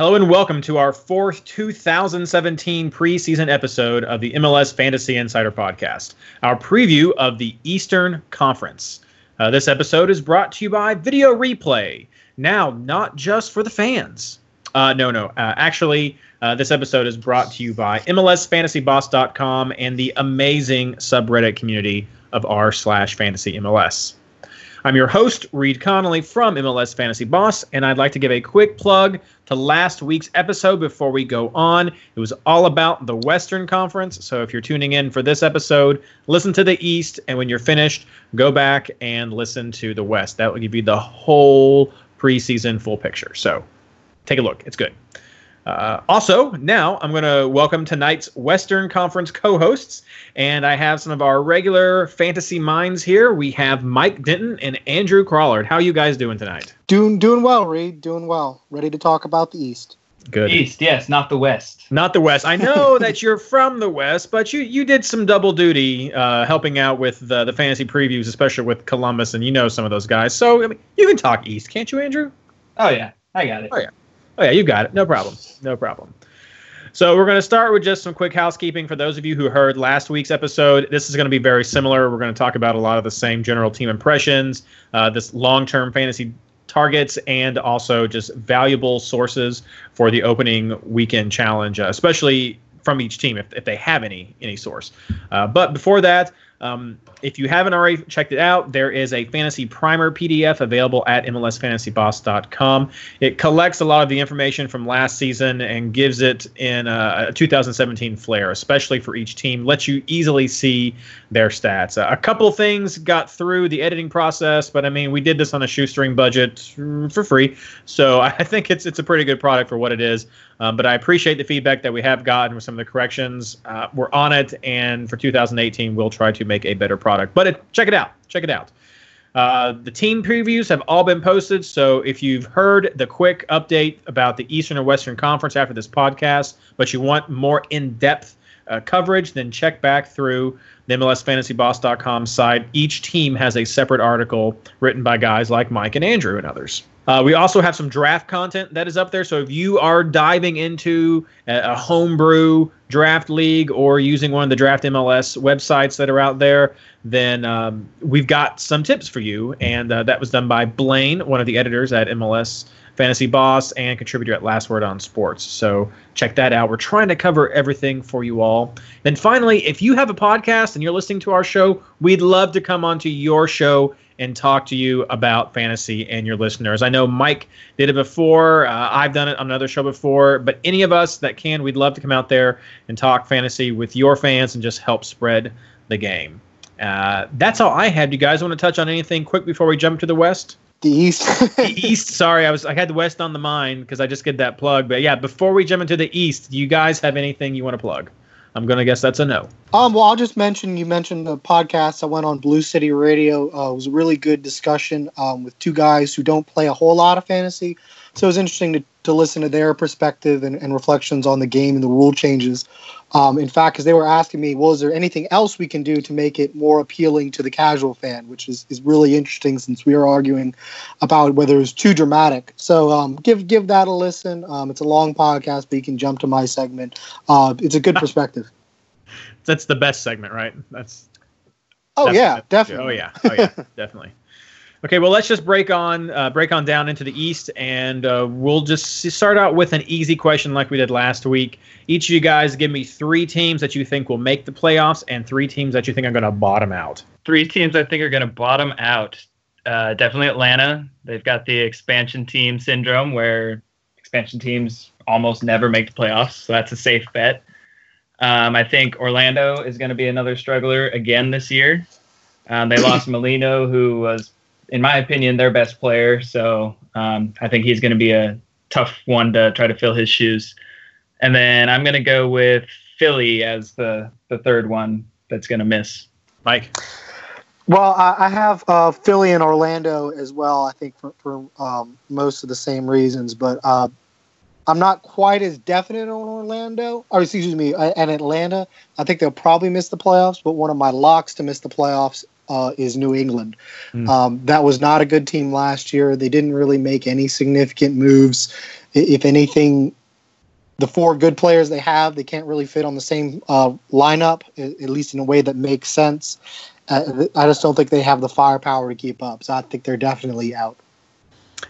Hello and welcome to our fourth 2017 preseason episode of the MLS Fantasy Insider Podcast, our preview of the Eastern Conference. Uh, this episode is brought to you by Video Replay. Now, not just for the fans. Uh, no, no. Uh, actually, uh, this episode is brought to you by MLSFantasyBoss.com and the amazing subreddit community of r slash fantasy MLS. I'm your host, Reed Connolly from MLS Fantasy Boss, and I'd like to give a quick plug to last week's episode before we go on. It was all about the Western Conference, so if you're tuning in for this episode, listen to the East, and when you're finished, go back and listen to the West. That will give you the whole preseason full picture. So take a look, it's good. Uh, also, now I'm going to welcome tonight's Western Conference co hosts. And I have some of our regular fantasy minds here. We have Mike Denton and Andrew Crawlard. How are you guys doing tonight? Doing doing well, Reed. Doing well. Ready to talk about the East. Good. East, yes, not the West. Not the West. I know that you're from the West, but you you did some double duty uh, helping out with the, the fantasy previews, especially with Columbus, and you know some of those guys. So I mean, you can talk East, can't you, Andrew? Oh, yeah, I got it. Oh, yeah. Oh yeah, you got it. No problem. No problem. So we're going to start with just some quick housekeeping for those of you who heard last week's episode. This is going to be very similar. We're going to talk about a lot of the same general team impressions, uh, this long-term fantasy targets, and also just valuable sources for the opening weekend challenge, uh, especially from each team if, if they have any any source. Uh, but before that, um, if you haven't already checked it out, there is a fantasy primer PDF available at MLSFantasyBoss.com. It collects a lot of the information from last season and gives it in a 2017 flair, especially for each team. Lets you easily see their stats. A couple things got through the editing process, but I mean, we did this on a shoestring budget for free, so I think it's it's a pretty good product for what it is. Um, but I appreciate the feedback that we have gotten with some of the corrections. Uh, we're on it, and for 2018, we'll try to make a better product. But it, check it out. Check it out. Uh, the team previews have all been posted. So if you've heard the quick update about the Eastern or Western Conference after this podcast, but you want more in depth uh, coverage, then check back through the MLSFantasyBoss.com site. Each team has a separate article written by guys like Mike and Andrew and others. Uh, we also have some draft content that is up there. So if you are diving into a, homebrew draft league or using one of the draft MLS websites that are out there, then um, we've got some tips for you. And uh, that was done by Blaine, one of the editors at MLS Fantasy Boss and contributor at Last Word on Sports. So check that out. We're trying to cover everything for you all. Then finally, if you have a podcast and you're listening to our show, we'd love to come onto your show and talk to you about fantasy and your listeners. I know Mike did it before. Uh, I've done it on another show before. But any of us that can, we'd love to come out there and talk fantasy with your fans and just help spread the game. Uh, that's all I had. Do you guys want to touch on anything quick before we jump to the West? The East. the East. Sorry, I was I had the West on the mind because I just get that plug. But yeah, before we jump into the East, do you guys have anything you want to plug? I'm gonna guess that's a no. Um, well, I'll just mention you mentioned the podcast. I went on Blue City Radio. Uh, it was a really good discussion um, with two guys who don't play a whole lot of fantasy, so it was interesting to, to listen to their perspective and, and reflections on the game and the rule changes. Um, in fact, because they were asking me, well, is there anything else we can do to make it more appealing to the casual fan, which is, is really interesting since we are arguing about whether it's too dramatic. So um, give give that a listen. Um, it's a long podcast, but you can jump to my segment. Uh, it's a good perspective. That's the best segment, right? That's. Oh that's yeah, definitely. Oh yeah, oh yeah, definitely. Okay, well, let's just break on uh, break on down into the East, and uh, we'll just start out with an easy question like we did last week. Each of you guys give me three teams that you think will make the playoffs, and three teams that you think are going to bottom out. Three teams I think are going to bottom out. Uh, definitely Atlanta. They've got the expansion team syndrome, where expansion teams almost never make the playoffs, so that's a safe bet. Um, I think Orlando is going to be another struggler again this year. Um, they lost Molino, who was in my opinion, their best player. So um, I think he's going to be a tough one to try to fill his shoes. And then I'm going to go with Philly as the, the third one that's going to miss. Mike. Well, I, I have uh, Philly and Orlando as well. I think for, for um, most of the same reasons, but uh, I'm not quite as definite on Orlando, or excuse me, and Atlanta. I think they'll probably miss the playoffs. But one of my locks to miss the playoffs uh, is New England. Mm. Um, that was not a good team last year. They didn't really make any significant moves. If anything, the four good players they have, they can't really fit on the same uh, lineup, at least in a way that makes sense. Uh, I just don't think they have the firepower to keep up. So I think they're definitely out.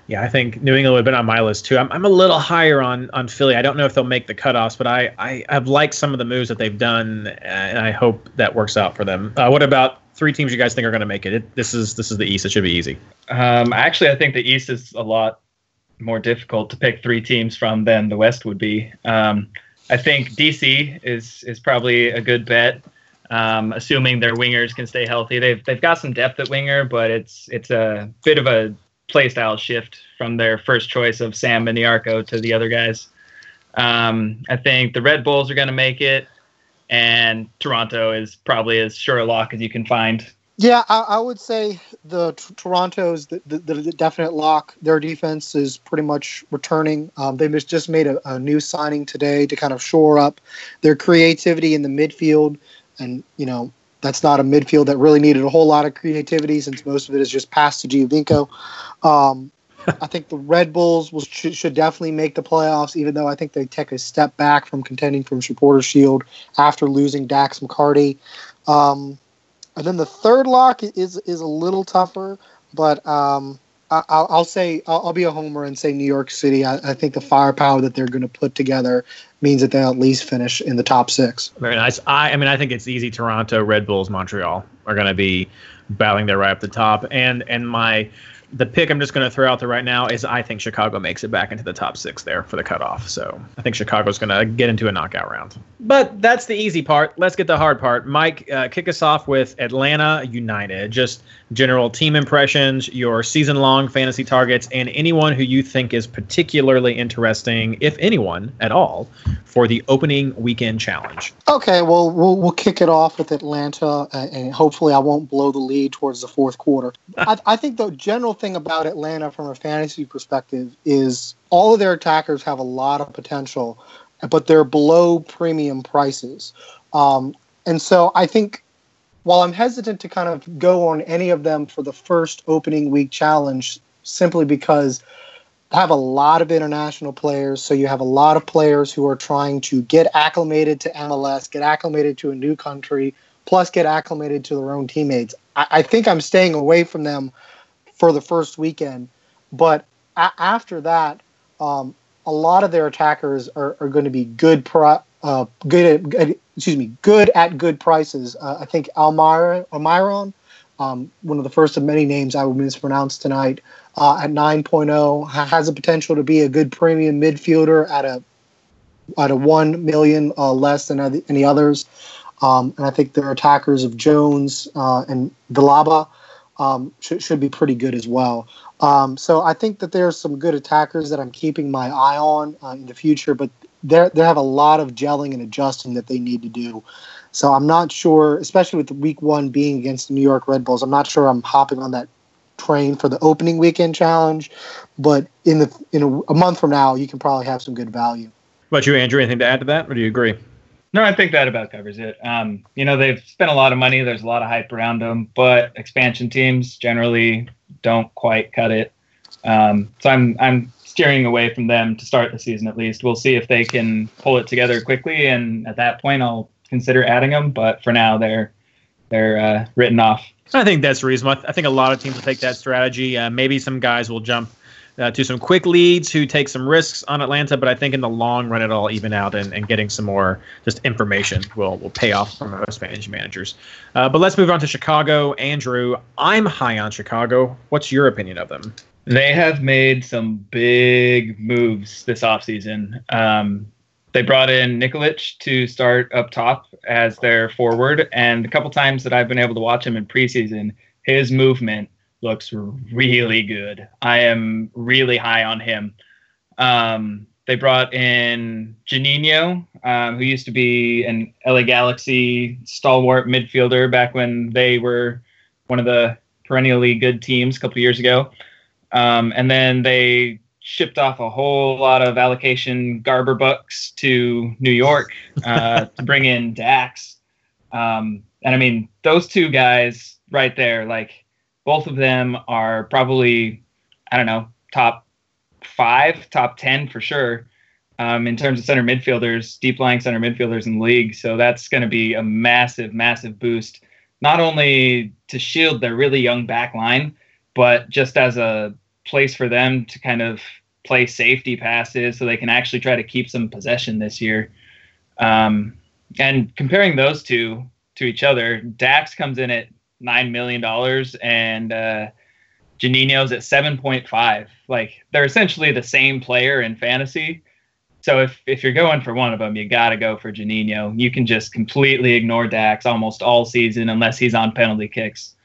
Yeah, I think New England would have been on my list too. I'm, I'm a little higher on on Philly. I don't know if they'll make the cutoffs, but I, I have liked some of the moves that they've done, and I hope that works out for them. Uh, what about three teams you guys think are going to make it? it? This is this is the East. It should be easy. Um, actually, I think the East is a lot more difficult to pick three teams from than the West would be. Um, I think DC is is probably a good bet, um, assuming their wingers can stay healthy. They've they've got some depth at winger, but it's it's a bit of a playstyle shift from their first choice of Sam and Miniarco to the other guys. Um, I think the Red Bulls are going to make it, and Toronto is probably as sure a lock as you can find. Yeah, I, I would say the t- Toronto's the, the, the, definite lock. Their defense is pretty much returning. Um, they just made a, a, new signing today to kind of shore up their creativity in the midfield, and you know that's not a midfield that really needed a whole lot of creativity since most of it is just passed to Giovinco. Um, I think the Red Bulls will sh- should definitely make the playoffs, even though I think they take a step back from contending for Supporter Shield after losing Dax McCarty. Um, and then the third lock is is a little tougher, but um, I, will say I'll, I'll, be a homer and say New York City. I, I think the firepower that they're going to put together means that they'll at least finish in the top six. Very nice. I, I mean, I think it's easy. Toronto, Red Bulls, Montreal are going to be battling there right up the top, and and my the pick I'm just going to throw out there right now is I think Chicago makes it back into the top six there for the cutoff. So I think Chicago's going to get into a knockout round. But that's the easy part. Let's get the hard part. Mike, uh, kick us off with Atlanta United. Just general team impressions, your season long fantasy targets, and anyone who you think is particularly interesting, if anyone at all, for the opening weekend challenge. Okay, well, we'll, we'll kick it off with Atlanta, uh, and hopefully I won't blow the lead towards the fourth quarter. I, I think the general thing about Atlanta from a fantasy perspective is all of their attackers have a lot of potential, but they're below premium prices. Um, and so I think while I'm hesitant to kind of go on any of them for the first opening week challenge, simply because I have a lot of international players, so you have a lot of players who are trying to get acclimated to MLS, get acclimated to a new country, plus get acclimated to their own teammates. I, I think I'm staying away from them for the first weekend, but a- after that, um, a lot of their attackers are, are going to be good pro- uh, good at, excuse me, good at good prices. Uh, I think Almir Almiron, um, one of the first of many names I will mispronounce tonight, uh, at 9.0 has the potential to be a good premium midfielder at a at a one million uh, less than any others. Um, and I think their attackers of Jones uh, and Villalba um, should, should be pretty good as well. Um, so I think that there's some good attackers that I'm keeping my eye on uh, in the future, but they they have a lot of gelling and adjusting that they need to do. So I'm not sure, especially with week one being against the New York Red Bulls, I'm not sure I'm hopping on that train for the opening weekend challenge. But in the in a, a month from now, you can probably have some good value. What about you, Andrew? Anything to add to that, or do you agree? No, I think that about covers it. Um, you know, they've spent a lot of money. There's a lot of hype around them, but expansion teams generally don't quite cut it. Um, so I'm I'm steering away from them to start the season at least. We'll see if they can pull it together quickly, and at that point, I'll consider adding them. But for now, they're they're uh, written off. I think that's reasonable. I think a lot of teams will take that strategy. Uh, maybe some guys will jump uh, to some quick leads who take some risks on Atlanta, but I think in the long run it'll all even out and, and getting some more just information will will pay off for most fantasy managers. Uh, but let's move on to Chicago. Andrew, I'm high on Chicago. What's your opinion of them? They have made some big moves this offseason. Um, they brought in Nikolic to start up top as their forward, and a couple times that I've been able to watch him in preseason, his movement looks really good. I am really high on him. Um, they brought in Juninho, um, who used to be an LA Galaxy stalwart midfielder back when they were one of the perennially good teams a couple years ago. Um, and then they shipped off a whole lot of allocation Garber bucks to New York uh, to bring in Dax. Um, and I mean, those two guys, right there. Like both of them are probably, I don't know, top five, top 10 for sure. Um, in terms of center midfielders, deep lying center midfielders in the league. So that's going to be a massive, massive boost, not only to shield their really young back line, but just as a place for them to kind of play safety passes so they can actually try to keep some possession this year. Um, and comparing those two to each other, Dax comes in at nine million dollars and uh, Juninho's at seven point five. Like they're essentially the same player in fantasy. So if if you're going for one of them, you got to go for Juninho. You can just completely ignore Dax almost all season unless he's on penalty kicks.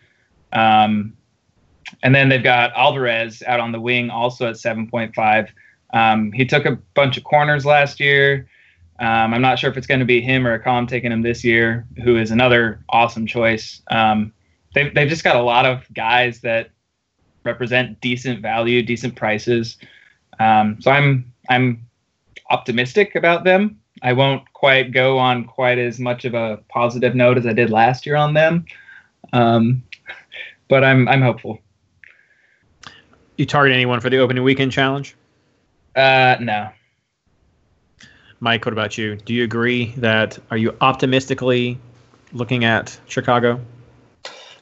Um, and then they've got Alvarez out on the wing also at 7.5. Um, he took a bunch of corners last year. Um, I'm not sure if it's going to be him or Accam taking him this year, who is another awesome choice. Um, they've, they've just got a lot of guys that represent decent value, decent prices. Um, so I'm I'm optimistic about them. I won't quite go on quite as much of a positive note as I did last year on them, um, but I'm I'm hopeful. You target anyone for the opening weekend challenge? Uh, no. Mike, what about you? Do you agree that are you optimistically looking at Chicago?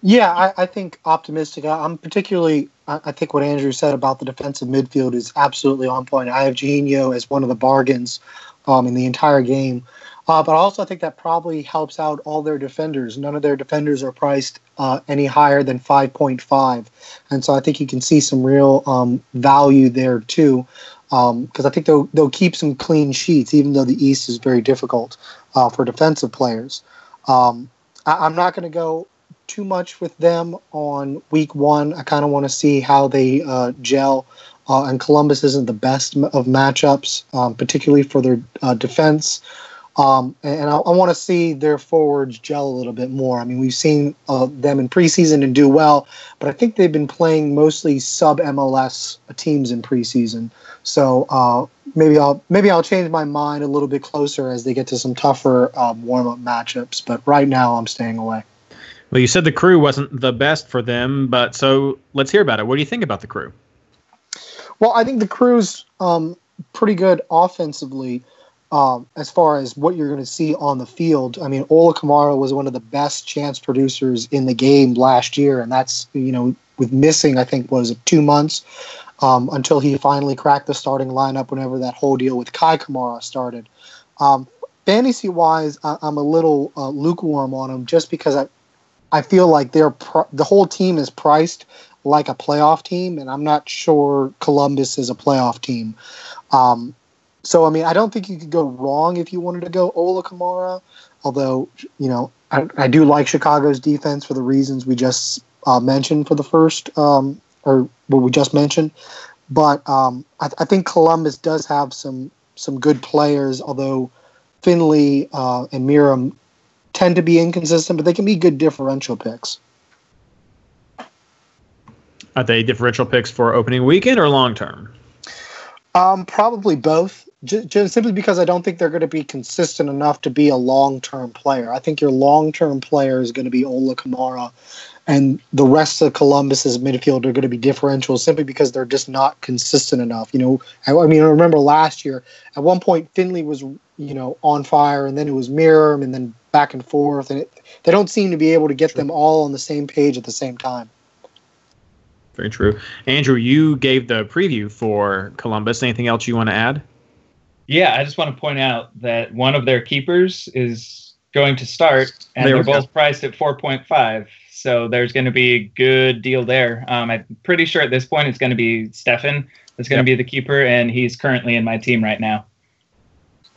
Yeah, I, I think optimistic. I, am particularly. I, think what Andrew said about the defensive midfield is absolutely on point. I have Juninho as one of the bargains um, in the entire game, uh, but also I think that probably helps out all their defenders. None of their defenders are priced uh, any higher than 5.5, and so I think you can see some real um, value there too because um, I think they'll they'll keep some clean sheets, even though the East is very difficult uh, for defensive players. Um, I, am not going to go too much with them on week one. I kind of want to see how they uh, gel. Uh, and Columbus isn't the best of matchups, um, particularly for their uh, defense. Um, and I, I want to see their forwards gel a little bit more. I mean, we've seen uh, them in preseason and do well, but I think they've been playing mostly sub MLS teams in preseason. So uh, maybe I'll maybe I'll change my mind a little bit closer as they get to some tougher um, warm up matchups. But right now, I'm staying away. Well, you said the crew wasn't the best for them, but so let's hear about it. What do you think about the crew? Well, I think the crew's um, pretty good offensively. Um, as far as what you're going to see on the field, I mean, Ola Kamara was one of the best chance producers in the game last year, and that's you know with missing I think was two months um, until he finally cracked the starting lineup whenever that whole deal with Kei Kamara started. Um, fantasy wise, I, am a little uh, lukewarm on him just because I, I feel like they're pr- the whole team is priced like a playoff team, and I'm not sure Columbus is a playoff team. Um, so I mean, I don't think you could go wrong if you wanted to go Ola Kamara. Although you know, I, I do like Chicago's defense for the reasons we just uh, mentioned for the first um, or what we just mentioned. But um, I, I, think Columbus does have some some good players, although Finlay uh, and Meram tend to be inconsistent, but they can be good differential picks. Are they differential picks for opening weekend or long term? Um, probably both. Just, simply because I don't think they're going to be consistent enough to be a long term player. I think your long term player is going to be Ola Kamara, and the rest of Columbus's midfield are going to be differential simply because they're just not consistent enough. You know, I, I mean, I remember last year at one point Finlay was you know on fire, and then it was Meram, and then back and forth, and it, they don't seem to be able to get sure. them all on the same page at the same time. Very true, Andrew. You gave the preview for Columbus. Anything else you want to add? Yeah, I just want to point out that one of their keepers is going to start, and there they're both go. priced at 4.5. So there's going to be a good deal there. Um, I'm pretty sure at this point it's going to be Steffen that's going to yep. be the keeper, and he's currently in my team right now.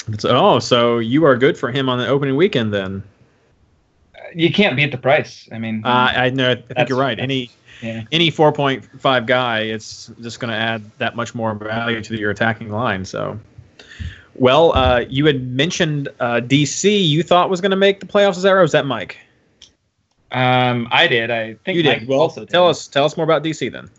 It's, oh, so you are good for him on the opening weekend then? You can't beat the price. I mean, uh, I know. I think you're right. Any yeah. any 4.5 guy, it's just going to add that much more value to your attacking line. So, well, uh, you had mentioned uh, DC. You thought was going to make the playoffs. Is that right? was that Mike? Um, I did. I think you Mike did. Well, also did. tell us tell us more about DC then.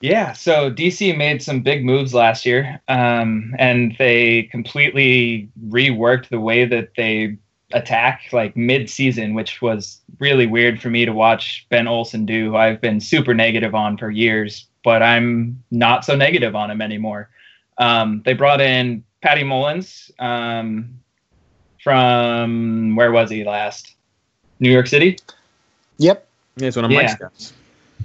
Yeah, so DC made some big moves last year, um, and they completely reworked the way that they attack like mid-season, which was really weird for me to watch Ben Olsen do, who I've been super negative on for years, but I'm not so negative on him anymore. Um, they brought in Patty Mullins um, from where was he last? New York City. Yep. Yeah, it's one of Yeah. Mike's guys.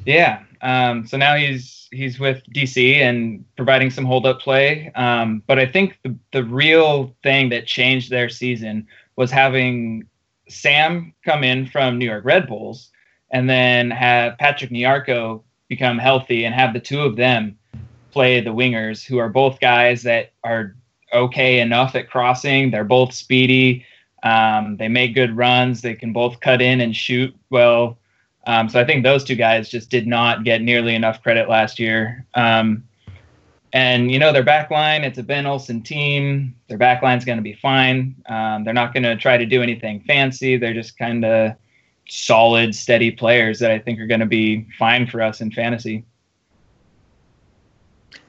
Yeah. Um, so now he's he's with DC and providing some hold up play. Um, but I think the, the real thing that changed their season was having Sam come in from New York Red Bulls and then have Patrick Nyarko become healthy and have the two of them play the wingers, who are both guys that are okay enough at crossing. They're both speedy. Um, they make good runs. They can both cut in and shoot well. Um, so I think those two guys just did not get nearly enough credit last year. Um, and you know their back line, it's a Ben Olsen team. Their back line's going to be fine. Um, they're not going to try to do anything fancy. They're just kind of solid, steady players that I think are going to be fine for us in fantasy.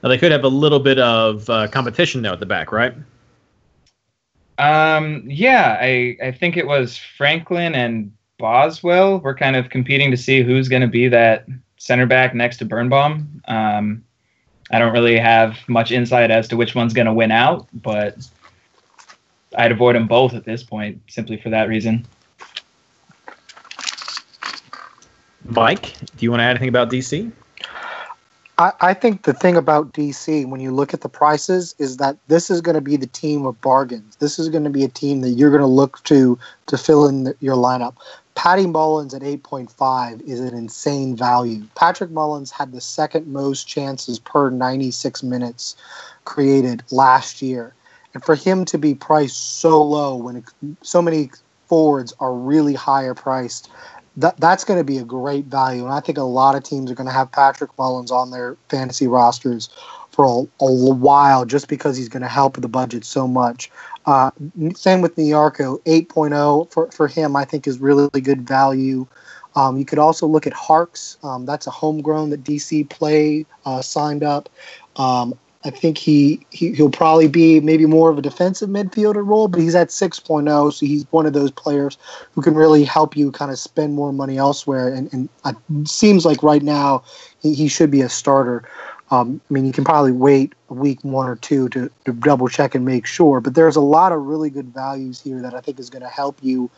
Now they could have a little bit of uh, competition now at the back, right? Um, yeah, I I think it was Franklin and Boswell. We're kind of competing to see who's going to be that center back next to Birnbaum. Um, I don't really have much insight as to which one's going to win out, but I'd avoid them both at this point simply for that reason. Mike, do you want to add anything about DC? I, think the thing about DC, when you look at the prices, is that this is going to be the team of bargains. This is going to be a team that you're going to look to to fill in the, your lineup. Patty Mullins at 8.5 is an insane value. Patrick Mullins had the second most chances per 96 minutes created last year. And for him to be priced so low when it, so many forwards are really higher priced, that that's going to be a great value. And I think a lot of teams are going to have Patrick Mullins on their fantasy rosters for a, a while just because he's going to help the budget so much. Uh, same with Nyarko, 8.0 for, for him, I think is really good value. Um, you could also look at Harkes. Um, that's a homegrown that DC play uh, signed up. Um, I think he, he he'll probably be maybe more of a defensive midfielder role, but he's at 6.0, so he's one of those players who can really help you kind of spend more money elsewhere. And, and it seems like right now he, he should be a starter. Um, I mean, you can probably wait a week, one or two to, to double check and make sure, but there's a lot of really good values here that I think is going to help you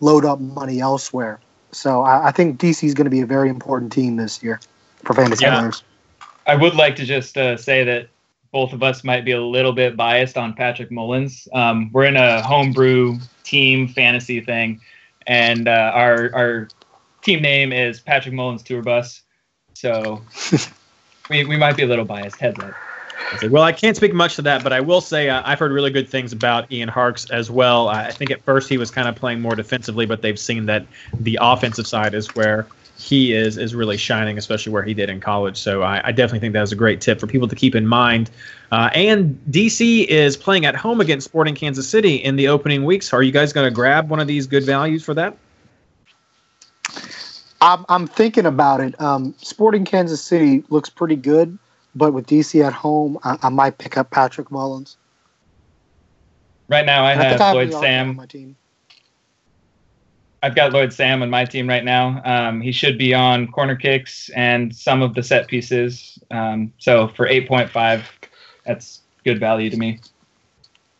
load up money elsewhere. So I, I think DC is going to be a very important team this year for fantasy Yeah. owners. I would like to just uh, say that both of us might be a little bit biased on Patrick Mullins. Um, we're in a homebrew team fantasy thing, and uh, our our team name is Patrick Mullins Tour Bus. So we, we might be a little biased. Heads up. Well, I can't speak much to that, but I will say uh, I've heard really good things about Ian Harkes as well. I I think at first he was kind of playing more defensively, but they've seen that the offensive side is where he is is really shining, especially where he did in college. So I, I definitely think that was a great tip for people to keep in mind. Uh, and DC is playing at home against Sporting Kansas City in the opening weeks. Are you guys going to grab one of these good values for that? I'm, I'm thinking about it. Um, Sporting Kansas City looks pretty good, but with DC at home, I, I might pick up Patrick Mullins. Right now, I I have I Lloyd Nyarko on Sam. My team. I've got Lloyd Sam on my team right now. Um, he should be on corner kicks and some of the set pieces. Um, so for 8.5, that's good value to me.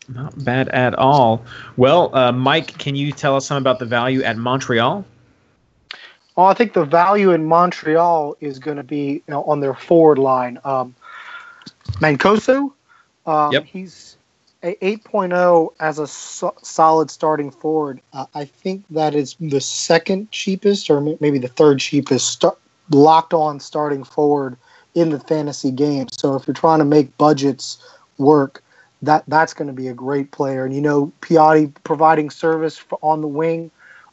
Not bad at all. Well, uh, Mike, can you tell us some about the value at Montreal? Well, I think the value in Montreal is going to be you know, on their forward line. Um, Mancosu, um, Yep. he's a 8.0 as a so- solid starting forward. Uh, I think that is the second cheapest, or maybe the third cheapest, sta- locked on starting forward in the fantasy game. So if you're trying to make budgets work, that that's going to be a great player. And you know, Piatti providing service on the wing.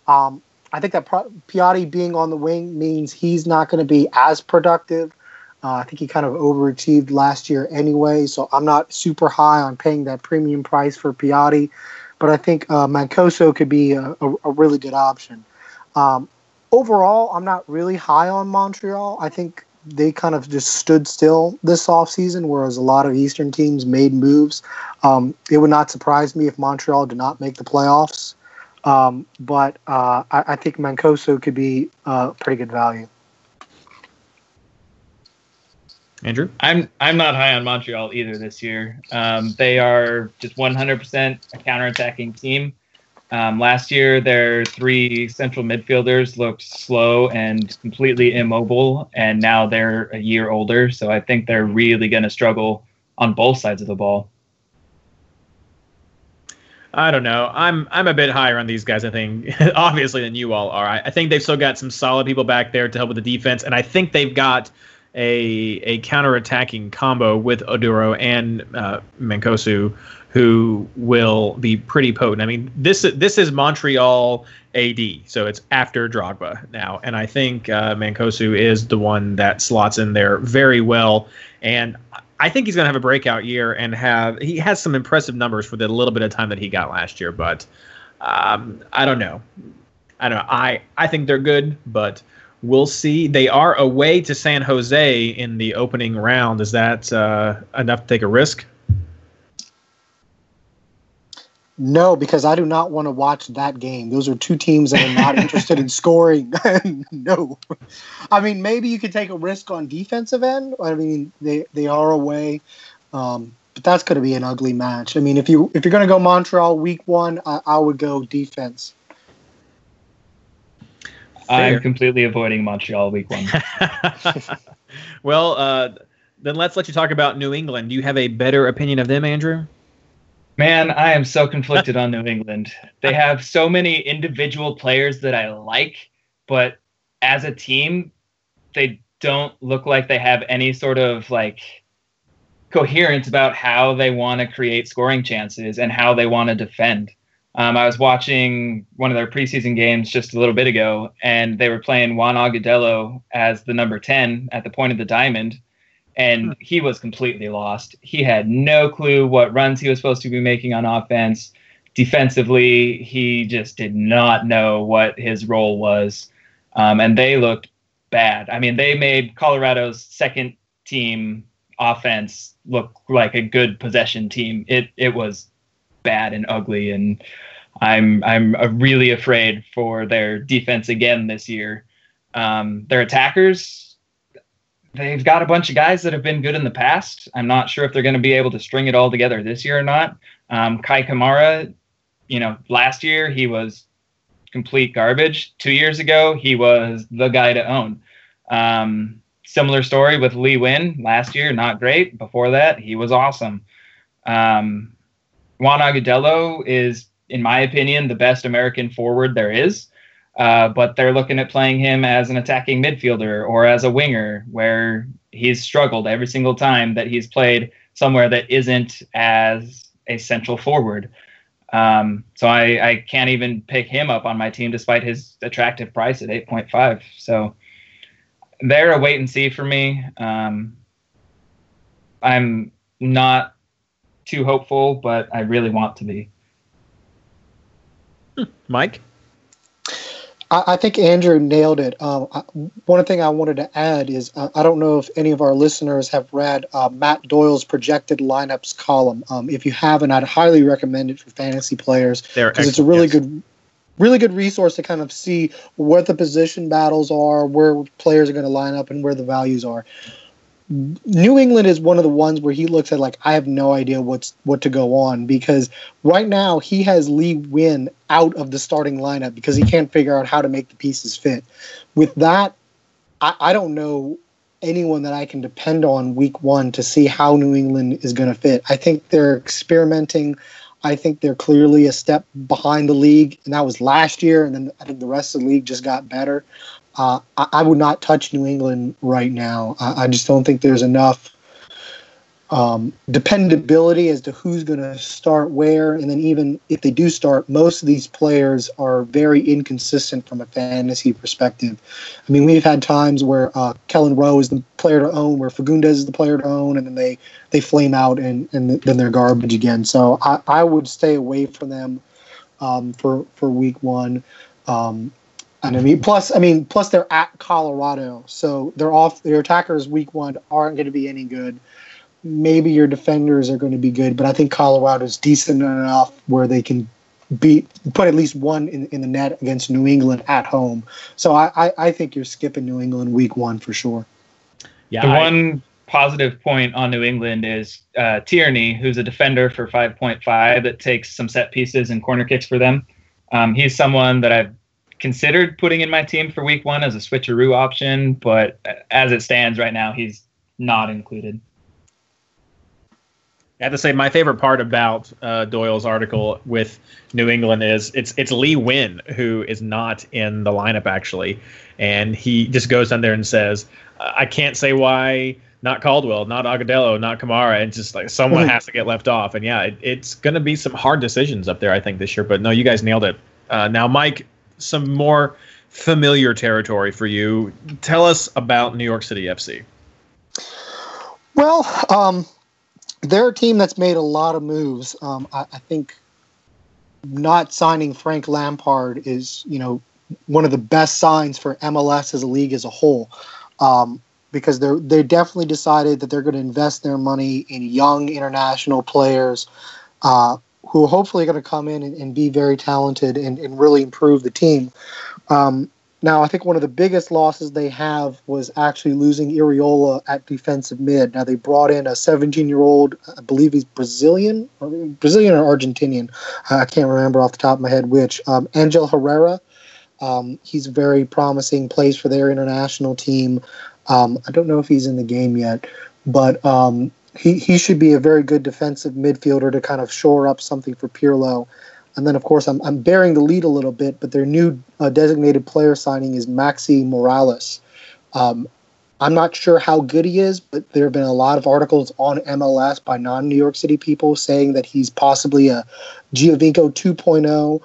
Um, I think that pro- Piatti being on the wing means he's not going to be as productive. Uh, I think he kind of overachieved last year anyway, so I'm not super high on paying that premium price for Piatti. But I think uh, Mancosu could be a, a, a really good option. Um, overall, I'm not really high on Montreal. I think they kind of just stood still this offseason, whereas a lot of Eastern teams made moves. Um, it would not surprise me if Montreal did not make the playoffs. Um, but uh, I, I, think Mancosu could be uh, pretty good value. Andrew, I'm I'm not high on Montreal either this year. Um, they are just 100% a counterattacking team. Um, last year, their three central midfielders looked slow and completely immobile, and now they're a year older. So I think they're really going to struggle on both sides of the ball. I don't know. I'm I'm a bit higher on these guys. I think obviously than you all are. I, I think they've still got some solid people back there to help with the defense, and I think they've got a a counter-attacking combo with Oduro and uh, Mancosu who will be pretty potent. I mean, this this is Montreal AD, so it's after Drogba now, and I think uh, Mancosu is the one that slots in there very well, and I think he's going to have a breakout year and have he has some impressive numbers for the little bit of time that he got last year, but um, I don't know. I don't know. I I think they're good, but we'll see. They are away to San Jose in the opening round. Is that uh, enough to take a risk? No, because I do not want to watch that game. Those are two teams that are not interested in scoring. no. I mean, maybe you could take a risk on defensive end. I mean, they, they are away. Um, but that's going to be an ugly match. I mean, if you if you're going to go Montreal week one, I, I would go defense. I'm completely avoiding Montreal week one. well, uh, then let's let you talk about New England. Do you have a better opinion of them, Andrew? Man, I am so conflicted on New England. They have so many individual players that I like, but as a team, they don't look like they have any sort of like coherence about how they want to create scoring chances and how they want to defend. Um, I was watching one of their preseason games just a little bit ago, and they were playing Juan Agudelo as the number 10 at the point of the diamond and hmm. he was completely lost. He had no clue what runs he was supposed to be making on offense. Defensively, he just did not know what his role was, um, and they looked bad. I mean, they made Colorado's second team offense look like a good possession team. It it was bad and ugly, and I'm I'm really afraid for their defense again this year. Um, their attackers they've got a bunch of guys that have been good in the past. I'm not sure if they're going to be able to string it all together this year or not. Um, Kei Kamara, you know, last year he was complete garbage. Two years ago, he was the guy to own. Um, similar story with Lee Nguyen last year, not great. Before that, he was awesome. Um, Juan Agudelo is, in my opinion, the best American forward there is. Uh, but they're looking at playing him as an attacking midfielder or as a winger, where he's struggled every single time that he's played somewhere that isn't as a central forward. Um, so I, I can't even pick him up on my team despite his attractive price at 8.5. So they're a wait and see for me. Um, I'm not too hopeful, but I really want to be. Mike? I, I think Andrew nailed it. Um, I, one thing I wanted to add is uh, I don't know if any of our listeners have read uh, Matt Doyle's projected lineups column. Um, if you haven't, I'd highly recommend it for fantasy players because it's a really yes. good really good resource to kind of see what the position battles are, where players are going to line up, and where the values are. New England is one of the ones where he looks at like I have no idea what's what to go on because right now he has Lee Nguyen out of the starting lineup because he can't figure out how to make the pieces fit. With that, I, I don't know anyone that I can depend on week one to see how New England is going to fit. I think they're experimenting. I think they're clearly a step behind the league, and that was last year. And then I think the rest of the league just got better. Uh, I, I, would not touch New England right now. I, I just don't think there's enough um, dependability as to who's going to start where. And then, even if they do start, most of these players are very inconsistent from a fantasy perspective. I mean, we've had times where uh, Kelyn Rowe is the player to own, where Fagundes is the player to own, and then they, they flame out and, and then they're garbage again. So I, I would stay away from them um, for, for week one. Um, and I mean, plus, I mean, plus they're at Colorado, so they're off. Their attackers week one aren't going to be any good. Maybe your defenders are going to be good, but I think Colorado's decent enough where they can beat put at least one in, in the net against New England at home. So I, I, I think you're skipping New England week one for sure. Yeah, the I, one positive point on New England is uh, Tierney, who's a defender for 5.5 that takes some set pieces and corner kicks for them. Um, he's someone that I've considered putting in my team for week one as a switcheroo option, but as it stands right now, he's not included. I have to say, my favorite part about uh, Doyle's article with New England is it's it's Lee Nguyen who is not in the lineup actually, and he just goes down there and says, "I can't say why not Caldwell, not Agudelo, not Kamara, and just like someone has to get left off." And yeah, it, it's going to be some hard decisions up there, I think, this year. But no, you guys nailed it. Uh, now, Mike, some more familiar territory for you. Tell us about New York City FC. Well, um, they're a team that's made a lot of moves. Um, I, I, think not signing Frank Lampard is, you know, one of the best signs for MLS as a league as a whole, um, because they're they definitely decided that they're going to invest their money in young international players. Uh, who are hopefully going to come in and, and be very talented and, and, really improve the team. Um, now, I think one of the biggest losses they have was actually losing Iraola at defensive mid. Now, they brought in a 17 year old, I believe he's Brazilian, or Brazilian or Argentinian. I can't remember off the top of my head which. Um, Angel Herrera. Um, he's very promising, plays for their international team. Um, I don't know if he's in the game yet, but um, he, he should be a very good defensive midfielder to kind of shore up something for Pirlo. And then, of course, I'm, I'm bearing the lead a little bit, but their new uh, designated player signing is Maxi Moralez. Um, I'm not sure how good he is, but there have been a lot of articles on MLS by non New York City people saying that he's possibly a Giovinco 2.0.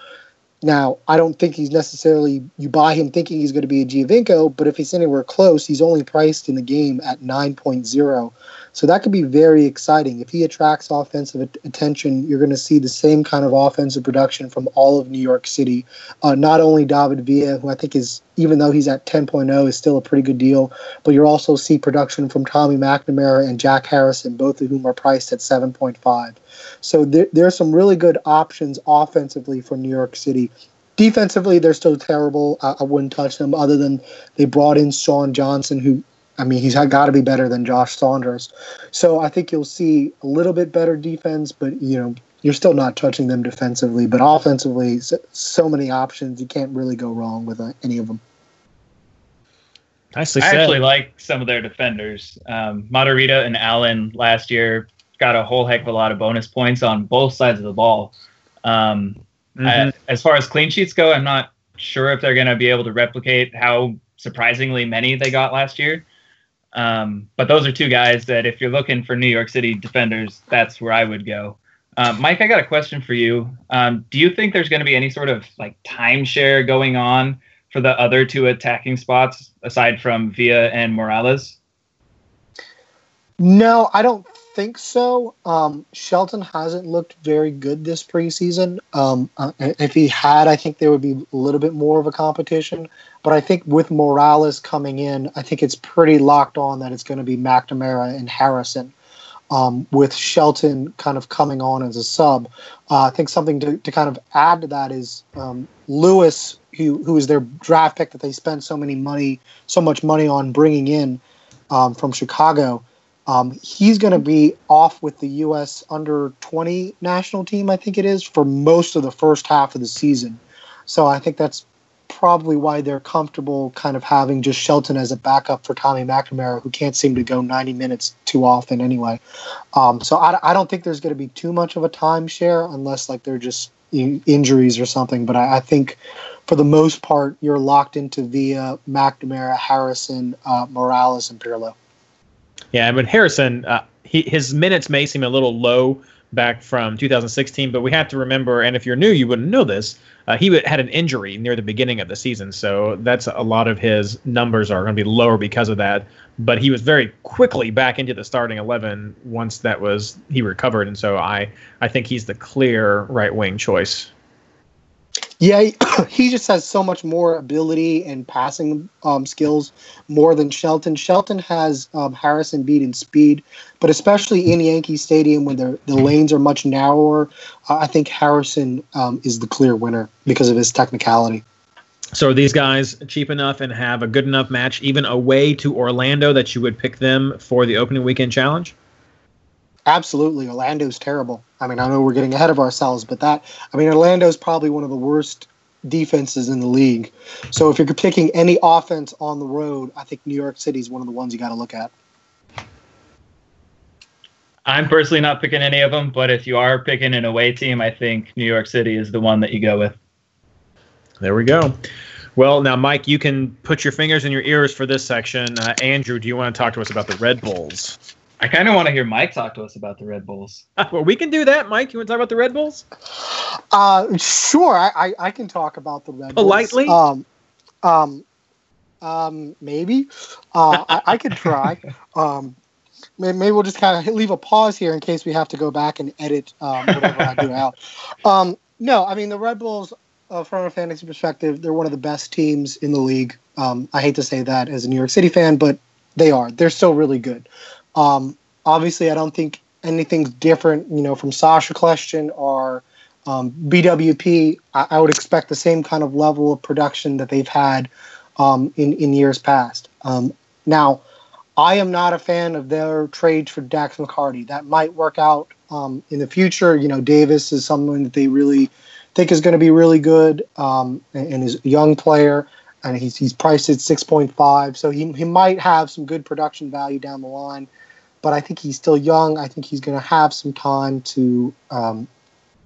Now, I don't think he's necessarily, you buy him thinking he's going to be a Giovinco, but if he's anywhere close, he's only priced in the game at 9.0. So that could be very exciting. If he attracts offensive attention, you're going to see the same kind of offensive production from all of New York City. Uh, not only David Villa, who I think is, even though he's at 10.0, is still a pretty good deal, but you'll also see production from Tommy McNamara and Jack Harrison, both of whom are priced at 7.5. So there, there are some really good options offensively for New York City. Defensively, they're still terrible. I, I wouldn't touch them other than they brought in Sean Johnson, who I mean, he's got to be better than Josh Saunders. So I think you'll see a little bit better defense, but you know, you're still not touching them defensively. But offensively, so many options. You can't really go wrong with uh, any of them. Nicely I actually like some of their defenders. Um, Matarrita and Allen last year got a whole heck of a lot of bonus points on both sides of the ball. Um, mm-hmm. I, as far as clean sheets go, I'm not sure if they're going to be able to replicate how surprisingly many they got last year. Um, but those are two guys that if you're looking for New York City defenders, that's where I would go. Um, Mike, I got a question for you. Um, do you think there's going to be any sort of like timeshare going on for the other two attacking spots aside from Villa and Moralez? No, I don't think so. Um, Shelton hasn't looked very good this preseason. Um, uh, if he had, I think there would be a little bit more of a competition. But I think with Moralez coming in, I think it's pretty locked on that it's going to be McNamara and Harrison. Um, with Shelton kind of coming on as a sub, uh, I think something to, to kind of add to that is um, Lewis, who who is their draft pick that they spent so many money, so much money on bringing in um, from Chicago. Um, he's going to be off with the U.S. under 20 national team, I think it is, for most of the first half of the season. So I think that's probably why they're comfortable kind of having just Shelton as a backup for Tommy McNamara, who can't seem to go 90 minutes too often anyway. Um, so I, I, don't think there's going to be too much of a timeshare unless like they're just injuries or something. But I, I, think for the most part, you're locked into Villa McNamara, Harrison, uh, Moralez, and Pirlo. Yeah, but Harrison, uh, he, his minutes may seem a little low back from 2016, but we have to remember, and if you're new, you wouldn't know this. Uh, he had an injury near the beginning of the season, so that's a lot of his numbers are going to be lower because of that. But he was very quickly back into the starting 11 once that was he recovered, and so I I think he's the clear right wing choice. Yeah, he just has so much more ability and passing um, skills more than Shelton. Shelton has um, Harrison beat in speed, but especially in Yankee Stadium when the the lanes are much narrower, uh, I think Harrison um, is the clear winner because of his technicality. So are these guys cheap enough and have a good enough match even away to Orlando that you would pick them for the opening weekend challenge? Absolutely, Orlando's terrible. I mean, I know we're getting ahead of ourselves, but that I mean, Orlando's probably one of the worst defenses in the league. So if you're picking any offense on the road, I think New York City is one of the ones you got to look at. I'm personally not picking any of them, but if you are picking an away team, I think New York City is the one that you go with. There we go. Well, now, Mike, you can put your fingers in your ears for this section. Uh, Andrew, do you want to talk to us about the Red Bulls? I kind of want to hear Mike talk to us about the Red Bulls. well, we can do that, Mike. You want to talk about the Red Bulls? Uh, sure. I, I, I can talk about the Red Politely? Bulls. Um, um, um, maybe. Uh, I, I could try. Um, maybe we'll just kind of leave a pause here in case we have to go back and edit um, whatever I do out. Um, no, I mean the Red Bulls, uh, from a fantasy perspective, they're one of the best teams in the league. Um, I hate to say that as a New York City fan, but they are. They're still really good. Um, obviously, I don't think anything's different, you know, from Sacha Kljestan or um, BWP. I, I, would expect the same kind of level of production that they've had um, in in years past. Um, now, I am not a fan of their trade for Dax McCarty. That might work out um, in the future. You know, Davis is someone that they really think is going to be really good um, and, and is a young player and he's he's priced at 6.5 so he, he might have some good production value down the line but I think he's still young. I think he's going to have some time to um,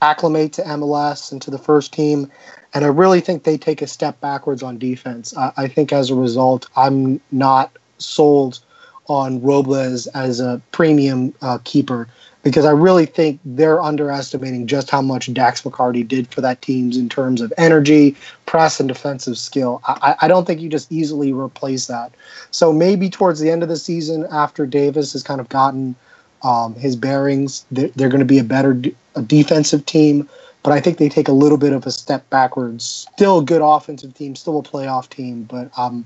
acclimate to MLS and to the first team. And I really think they take a step backwards on defense. I, I think as a result, I'm not sold on Robles as a premium uh, keeper because I really think they're underestimating just how much Dax McCarty did for that team in terms of energy, press, and defensive skill. I, I, don't think you just easily replace that. So maybe towards the end of the season, after Davis has kind of gotten um, his bearings, they're, they're going to be a better d- a defensive team. But I think they take a little bit of a step backwards. Still a good offensive team, still a playoff team, but um,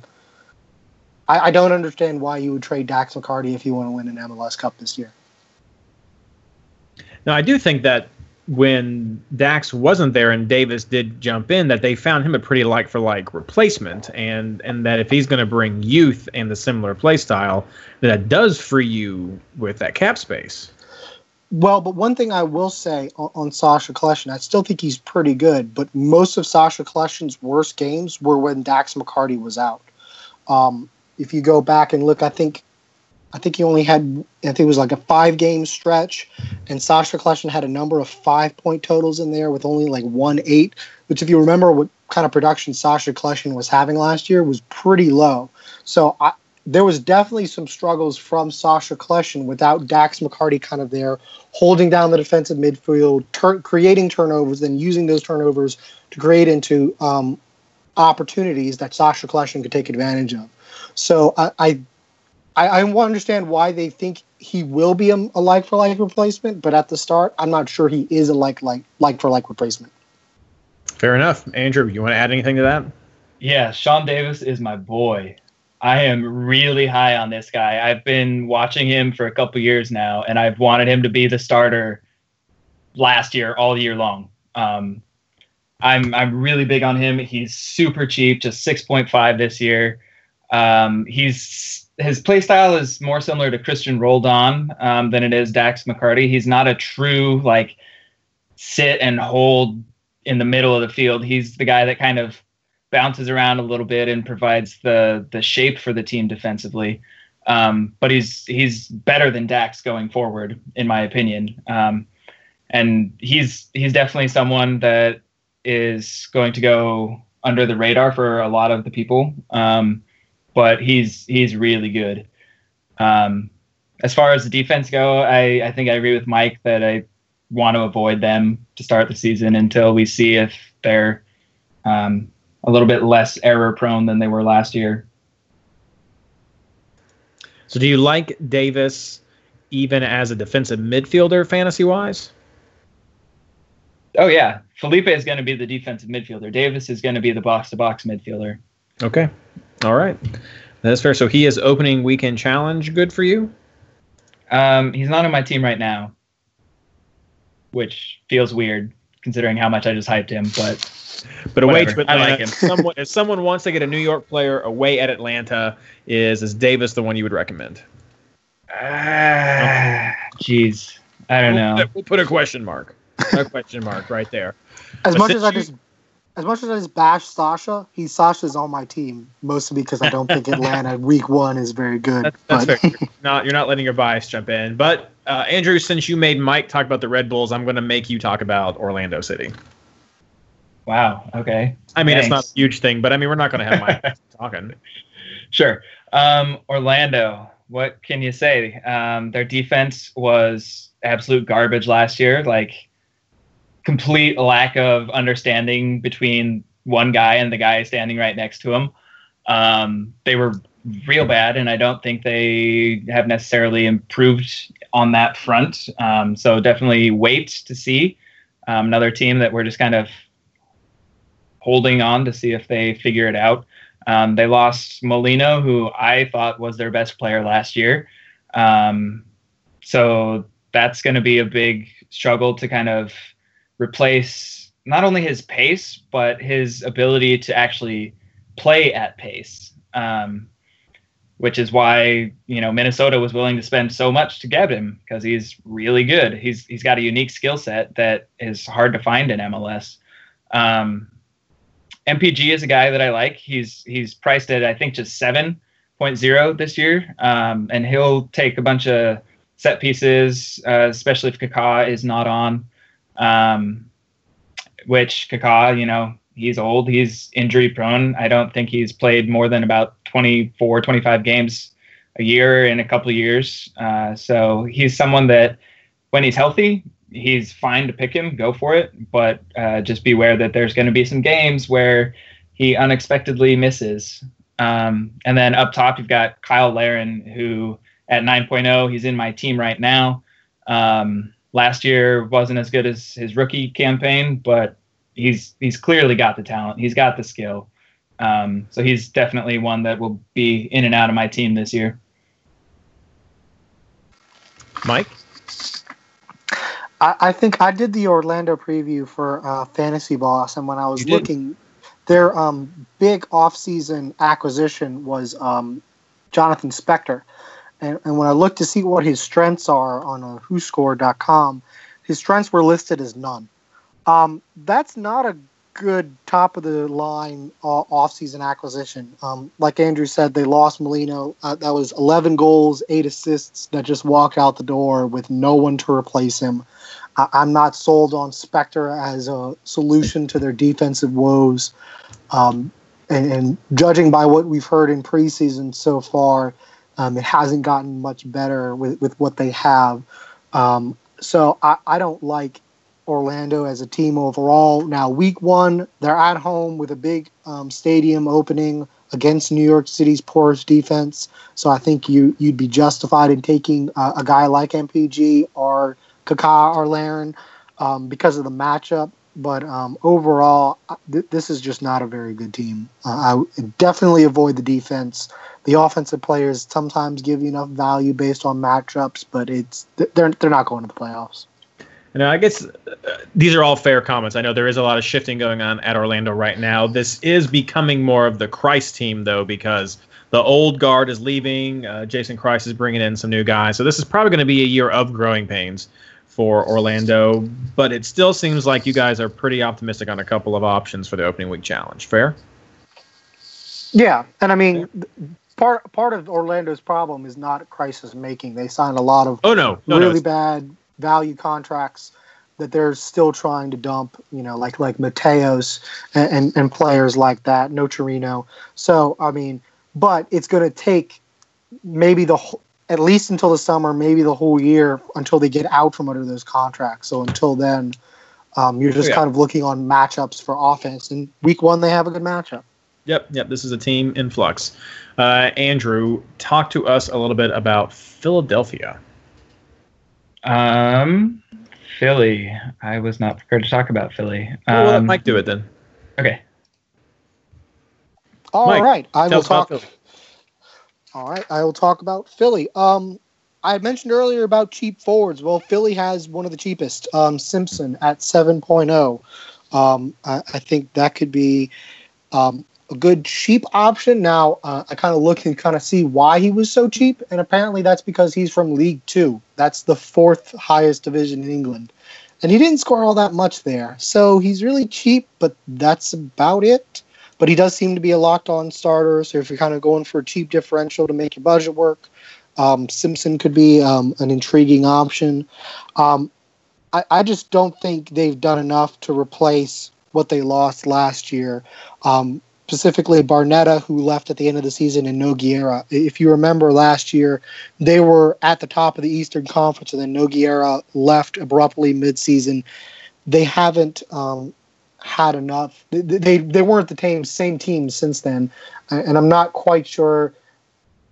I, I don't understand why you would trade Dax McCarty if you want to win an MLS Cup this year. Now, I do think that when Dax wasn't there and Davis did jump in, that they found him a pretty like for like replacement, and and that if he's going to bring youth and the similar play style, that does free you with that cap space. Well, but one thing I will say on, on Sacha Kljestan, I still think he's pretty good, but most of Sacha Kljestan's worst games were when Dax McCarty was out. Um, if you go back and look, I think I think he only had, I think it was like a five game stretch, and Sacha Kljestan had a number of five point totals in there with only like one eight, which, if you remember what kind of production Sacha Kljestan was having last year, was pretty low. So I, there was definitely some struggles from Sacha Kljestan without Dax McCarty kind of there holding down the defensive midfield, creating turnovers, then using those turnovers to create into um, opportunities that Sasha Kljestan could take advantage of. So I, I I, I understand why they think he will be a, a like for like replacement, but at the start, I'm not sure he is a like like like for like replacement. Fair enough, Andrew. You want to add anything to that? Yeah, Sean Davis is my boy. I am really high on this guy. I've been watching him for a couple years now, and I've wanted him to be the starter last year, all year long. Um, I'm I'm really big on him. He's super cheap, just 6.5 this year. Um, he's his play style is more similar to Cristian Roldan um, than it is Dax McCarty. He's not a true like sit and hold in the middle of the field. He's the guy that kind of bounces around a little bit and provides the the shape for the team defensively. Um, but he's he's better than Dax going forward, in my opinion. Um, and he's he's definitely someone that is going to go under the radar for a lot of the people. Um, but he's he's really good. Um, as far as the defense go, I, I think I agree with Mike that I want to avoid them to start the season until we see if they're um, a little bit less error prone than they were last year. So, do you like Davis even as a defensive midfielder, fantasy wise? Oh yeah, Felipe is going to be the defensive midfielder. Davis is going to be the box to box midfielder. Okay, all right, that's fair. So he is opening weekend challenge. Good for you. Um, he's not on my team right now, which feels weird considering how much I just hyped him. But but away Whatever. to I like him. someone, if someone wants to get a New York player away at Atlanta, is is Davis the one you would recommend? ah, jeez, I don't We'll know. put, we'll put a question mark. A question mark right there. As But much since as I just as much as I just bash Sacha, he Sacha's on my team mostly because I don't think Atlanta week one is very good. That's, that's but fair. Not you're not letting your bias jump in. But uh, Andrew, since you made Mike talk about the Red Bulls, I'm going to make you talk about Orlando City. Wow. Okay. I mean, it's not a huge thing, but I mean, we're not going to have Mike talking. Sure. Um, Orlando. What can you say? Um, their defense was absolute garbage last year. Like complete lack of understanding between one guy and the guy standing right next to him. Um, they were real bad, and I don't think they have necessarily improved on that front. Um, so definitely wait to see um, another team that we're just kind of holding on to see if they figure it out. Um, they lost Molino, who I thought was their best player last year. Um, so that's going to be a big struggle to kind of replace not only his pace, but his ability to actually play at pace. Um, which is why you know Minnesota was willing to spend so much to get him because he's really good. He's he's got a unique skill set that is hard to find in MLS. Um, MPG is a guy that I like. He's he's priced at I think just seven point zero this year, um, and he'll take a bunch of set pieces, uh, especially if Kaká is not on. Um, which Kaká, you know, he's old, he's injury prone. I don't think he's played more than about 24, 25 games a year in a couple of years. Uh, so he's someone that when he's healthy, he's fine to pick him, go for it. But uh, just beware that there's going to be some games where he unexpectedly misses. Um, and then up top, you've got Cyle Larin, who at 9.0, he's in my team right now. Um, last year wasn't as good as his rookie campaign, but he's he's clearly got the talent. He's got the skill. Um, so he's definitely one that will be in and out of my team this year. Mike? I, I think I did the Orlando preview for uh, Fantasy Boss, and when I was looking, their um, big off-season acquisition was um, Jonathan Spector, and, and when I looked to see what his strengths are on uh, WhoScore.com, his strengths were listed as none. Um, that's not a good top of the line uh, off-season acquisition. Um, like Andrew said, they lost Molino. Uh, that was 11 goals, eight assists that just walked out the door with no one to replace him. I- I'm not sold on Spector as a solution to their defensive woes. Um, and, and judging by what we've heard in preseason so far, um, it hasn't gotten much better with, with what they have. Um, so I, I don't like Orlando as a team overall. Now, week one, they're at home with a big um, stadium opening against New York City's porous defense. So I think you you'd be justified in taking uh, a guy like MPG or Kaká or Larin um, because of the matchup. But um, overall, uh, th- this is just not a very good team. Uh, I definitely avoid the defense. The offensive players sometimes give you enough value based on matchups, but it's they're they're not going to the playoffs. And I guess uh, these are all fair comments. I know there is a lot of shifting going on at Orlando right now. This is becoming more of the Kreis team, though, because the old guard is leaving. Uh, Jason Kreis is bringing in some new guys. So this is probably going to be a year of growing pains for Orlando. But it still seems like you guys are pretty optimistic on a couple of options for the opening week challenge. Fair? Yeah, and I mean, part part of Orlando's problem is not crisis making. They signed a lot of Oh, no. No, no. really it's- bad value contracts that they're still trying to dump. You know, like like Mateos and and, and players like that, Nocerino. So I mean, but it's going to take maybe the whole, at least until the summer, maybe the whole year until they get out from under those contracts. So until then. Um, you're just Yeah. kind of looking on matchups for offense. And week one, they have a good matchup. Yep, yep. This is a team in flux. Uh, Andrew, talk to us a little bit about Philadelphia. Um, Philly. I was not prepared to talk about Philly. Um, well, let Um, Mike do it then. Okay. All Mike, right, I will us about talk. Philly. All right, I will talk about Philly. Um, I mentioned earlier about cheap forwards. Well, Philly has one of the cheapest, um, Simpson at 7.0. Um, I, I think that could be um, a good cheap option. Now, uh, I kind of look and kind of see why he was so cheap, and apparently that's because he's from League Two. That's the fourth highest division in England, and he didn't score all that much there. So he's really cheap, but that's about it but he does seem to be a locked on starter. So if you're kind of going for a cheap differential to make your budget work, um, Simpson could be um, an intriguing option. Um, I, I, just don't think they've done enough to replace what they lost last year. Um, specifically, Barnetta, who left at the end of the season, and Nogueira. If you remember last year, they were at the top of the Eastern Conference, and then Nogueira left abruptly midseason. They haven't um, had enough. They, they they weren't the same same team since then, and I'm not quite sure.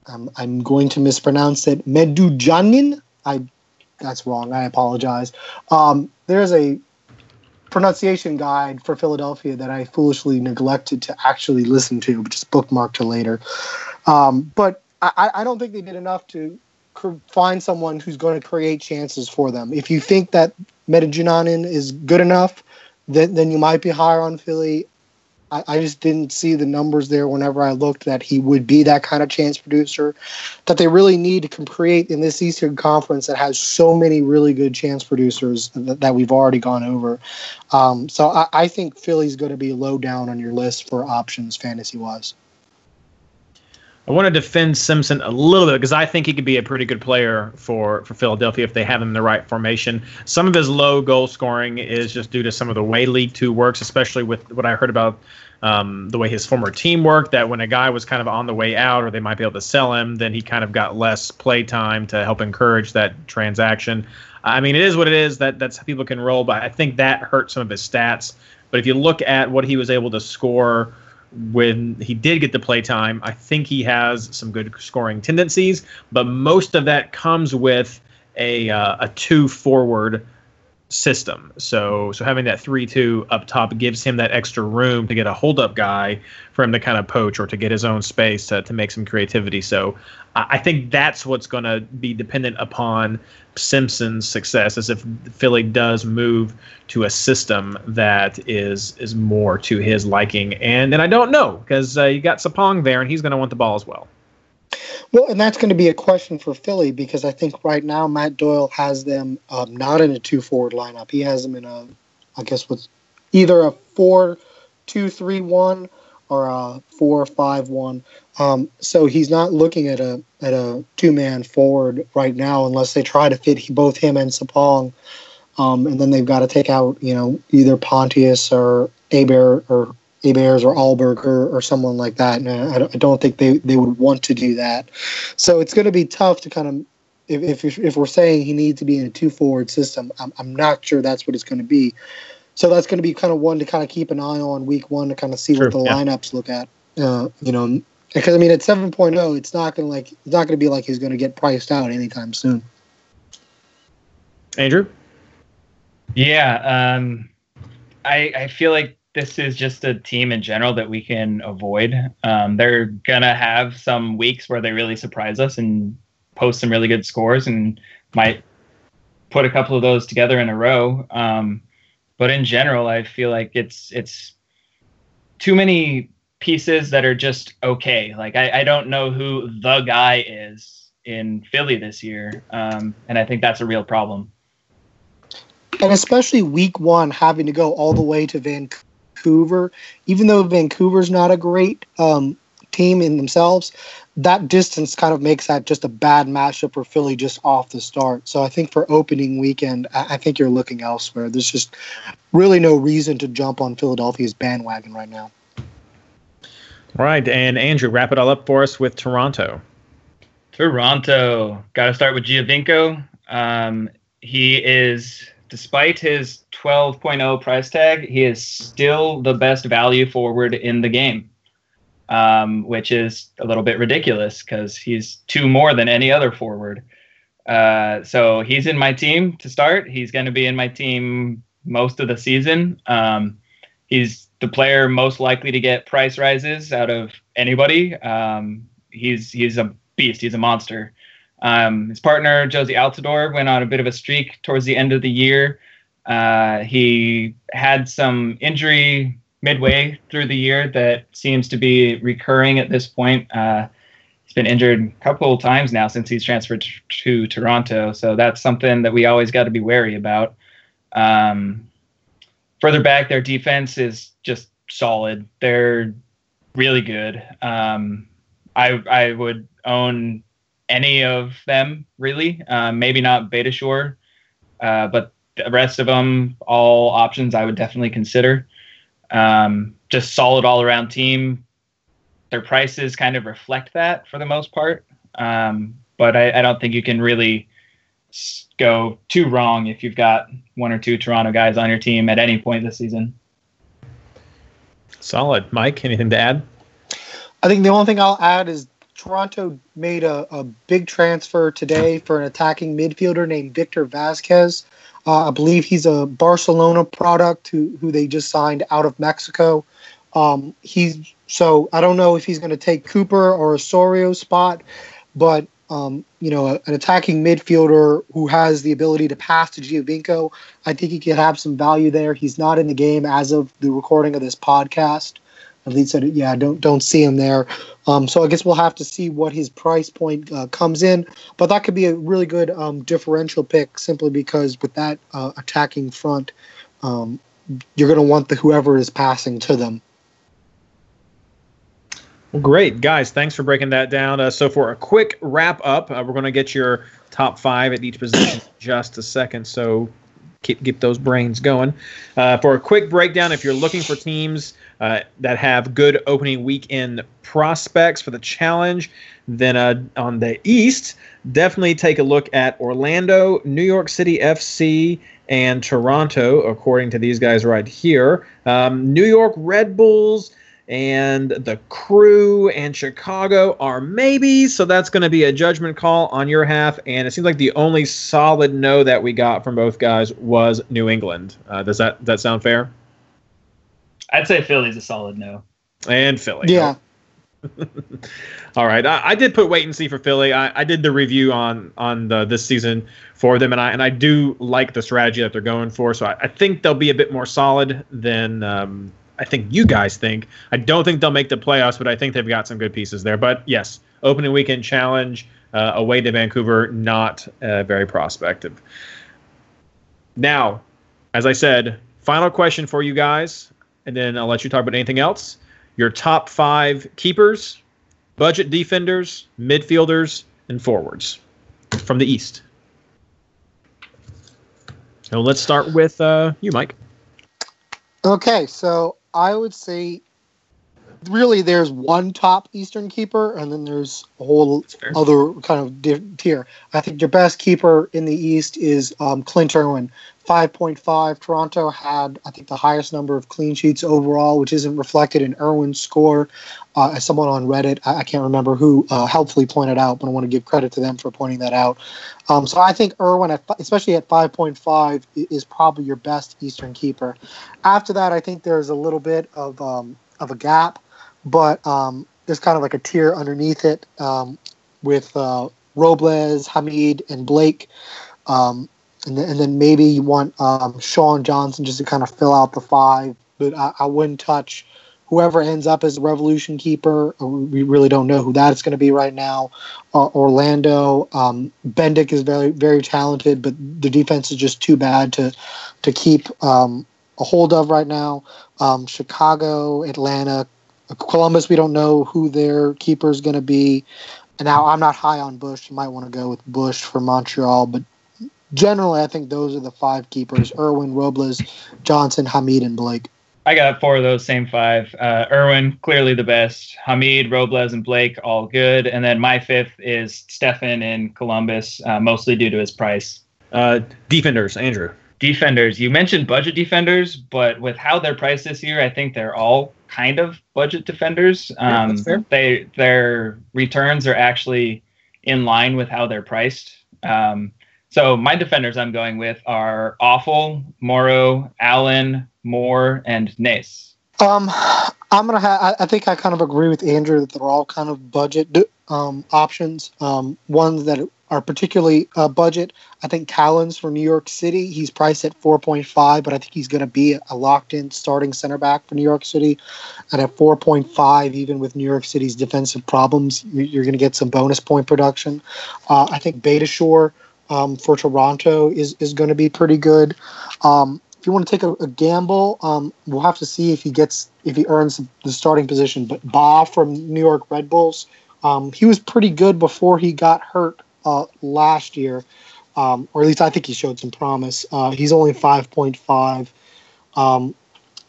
I'm I'm going to mispronounce it. Medujanin. I that's wrong. I apologize. Um, there's a pronunciation guide for Philadelphia that I foolishly neglected to actually listen to, just bookmarked to later. Um, but I, I don't think they did enough to find someone who's going to create chances for them. If you think that Medellinanin is good enough, then then you might be higher on Philly. I, just didn't see the numbers there whenever I looked that he would be that kind of chance producer that they really need to create in this Eastern Conference that has so many really good chance producers that, that we've already gone over. Um, so I, I think Philly's going to be low down on your list for options fantasy wise. I want to defend Simpson a little bit because I think he could be a pretty good player for, for Philadelphia if they have him in the right formation. Some of his low goal scoring is just due to some of the way League Two works, especially with what I heard about um, the way his former team worked. That when a guy was kind of on the way out, or they might be able to sell him, then he kind of got less play time to help encourage that transaction. I mean, it is what it is. That that's how people can roll, but I think that hurt some of his stats. But if you look at what he was able to score when he did get the play time, I think he has some good scoring tendencies, but most of that comes with a uh, a two forward system. So so having that three two up top gives him that extra room to get a hold up guy for him to kind of poach or to get his own space to, to make some creativity. So I, think that's what's going to be dependent upon Simpson's success, as if Philly does move to a system that is is more to his liking. And and I don't know because uh, you got Sapong there, and he's going to want the ball as well. Well, and that's going to be a question for Philly because I think right now Matt Doyle has them um, not in a two forward lineup. He has them in a, I guess, what's either a four, two, three, one, or a four, five, one. Um, so he's not looking at a at a two man forward right now unless they try to fit both him and Sapong. Um, and then they've got to take out, you know, either Pontius or Aber or Bears or Alberg or, or someone like that. And I, I don't think they, they would want to do that. So it's going to be tough to kind of, if, if, if we're saying he needs to be in a two forward system, I'm, I'm not sure that's what it's going to be. So that's going to be kind of one to kind of keep an eye on week one to kind of see True, what the yeah. lineups look at. Uh, you know, because I mean at 7.0, it's not going to like it's not going to be like he's going to get priced out anytime soon. Andrew, Yeah, um, I I feel like this is just a team in general that we can avoid. Um, they're gonna have some weeks where they really surprise us and post some really good scores, and might put a couple of those together in a row. Um, but in general, I feel like it's it's too many pieces that are just okay. Like I, I don't know who the guy is in Philly this year, um, and I think that's a real problem. and especially week one having to go all the way to Vancouver, even though Vancouver's not a great um, team in themselves, that distance kind of makes that just a bad matchup for Philly just off the start. So I think for opening weekend, I, I think you're looking elsewhere. There's just really no reason to jump on Philadelphia's bandwagon right now. All right, and Andrew, wrap it all up for us with Toronto. Toronto. Got to start with Giovinco. Um, he is, despite his 12.0 price tag, he is still the best value forward in the game, um, which is a little bit ridiculous because he's two more than any other forward. Uh, so he's in my team to start. He's going to be in my team most of the season. Um, he's the player most likely to get price rises out of anybody. Um, he's he's a beast. He's a monster. Um, his partner Jozy Altidore went on a bit of a streak towards the end of the year. Uh, he had some injury midway through the year that seems to be recurring at this point. Uh, he's been injured a couple of times now since he's transferred to, to Toronto, so that's something that we always got to be wary about. Um, further back, their defense is just solid. They're really good. Um, I I would own any of them really. Uh, maybe not Beitashour, uh, but the rest of them, all options I would definitely consider. Um, just solid all around team. Their prices kind of reflect that for the most part. Um, but I, I, don't think you can really go too wrong if you've got one or two Toronto guys on your team at any point this season. Solid. Mike, anything to add? I think the only thing I'll add is Toronto made a, a big transfer today for an attacking midfielder named Victor Vasquez. Uh, I believe he's a Barcelona product who, who they just signed out of Mexico. Um, he's so I don't know if he's going to take Cooper or Osorio's spot, but um, you know, a, an attacking midfielder who has the ability to pass to Giovinco, I think he could have some value there. He's not in the game as of the recording of this podcast. At least, said, yeah, don't don't see him there. Um, so I guess we'll have to see what his price point uh, comes in. But that could be a really good um, differential pick, simply because with that uh, attacking front, um, you're going to want the whoever is passing to them. Well, great, guys. Thanks for breaking that down. Uh, so, for a quick wrap up, uh, we're going to get your top five at each position just a second. So, keep get those brains going. Uh, for a quick breakdown, if you're looking for teams uh, that have good opening weekend prospects for the challenge, then uh, on the East, definitely take a look at Orlando, New York City FC, and Toronto, according to these guys right here. Um, New York Red Bulls and the crew and Chicago are maybe. So that's going to be a judgment call on your half. And it seems like the only solid no that we got from both guys was New England. Uh, does that does that sound fair? I'd say Philly's a solid no. And Philly. Yeah. All right, I, I, did put wait and see for Philly. I, I did the review on on the, this season for them, and I and I do like the strategy that they're going for. So I, I think they'll be a bit more solid than um, I think you guys think. I don't think they'll make the playoffs, but I think they've got some good pieces there. But yes, opening weekend challenge uh, away to Vancouver, not uh, very prospective. Now, as I said, final question for you guys, and then I'll let you talk about anything else. Your top five keepers, budget defenders, midfielders, and forwards from the East. So let's start with uh, you, Mike. Okay, so I would say really there's one top Eastern keeper, and then there's a whole other kind of tier. I think your best keeper in the East is um, Clint Irwin. 5.5. Toronto had, I think, the highest number of clean sheets overall, which isn't reflected in Irwin's score. Uh, as someone on Reddit, I, I can't remember who uh, helpfully pointed out, but I want to give credit to them for pointing that out. Um, so I think Irwin, at, especially at 5.5, is probably your best Eastern keeper. After that, I think there's a little bit of um, of a gap, but um, there's kind of like a tier underneath it um, with uh, Robles, Hamid, and Blake. Um, and then, and then maybe you want um, Sean Johnson just to kind of fill out the five. But I, I wouldn't touch whoever ends up as the Revolution keeper. Uh, we really don't know who that's going to be right now. Uh, Orlando, um, Bendik is very very talented, but the defense is just too bad to to keep um, a hold of right now. Um, Chicago, Atlanta, Columbus. We don't know who their keeper is going to be. And now I'm not high on Bush. You might want to go with Bush for Montreal, but generally, I think those are the five keepers: Irwin, Robles, Johnson, Hamid, and Blake. I got four of those same five. Uh, Irwin, clearly the best. Hamid, Robles, and Blake, all good. And then my fifth is Steffen in Columbus, uh, mostly due to his price. Uh, defenders, Andrew. Defenders. You mentioned budget defenders, but with how they're priced this year, I think they're all kind of budget defenders. Um, yeah, they their returns are actually in line with how they're priced. Um, so my defenders I'm going with are Awful, Morrow, Allen, Moor, and Nace. Um, I'm gonna have. I think I kind of agree with Andrew that they're all kind of budget um, options. Um, ones that are particularly uh, budget. I think Callens for New York City. He's priced at 4.5, but I think he's going to be a locked-in starting center back for New York City. And at 4.5, even with New York City's defensive problems, you're going to get some bonus point production. Uh, I think Beitashour um, for Toronto is is going to be pretty good. Um, if you want to take a, a gamble, um, we'll have to see if he gets if he earns the starting position. But Ba from New York Red Bulls, um, he was pretty good before he got hurt uh, last year, um, or at least I think he showed some promise. Uh, he's only five point five. Um,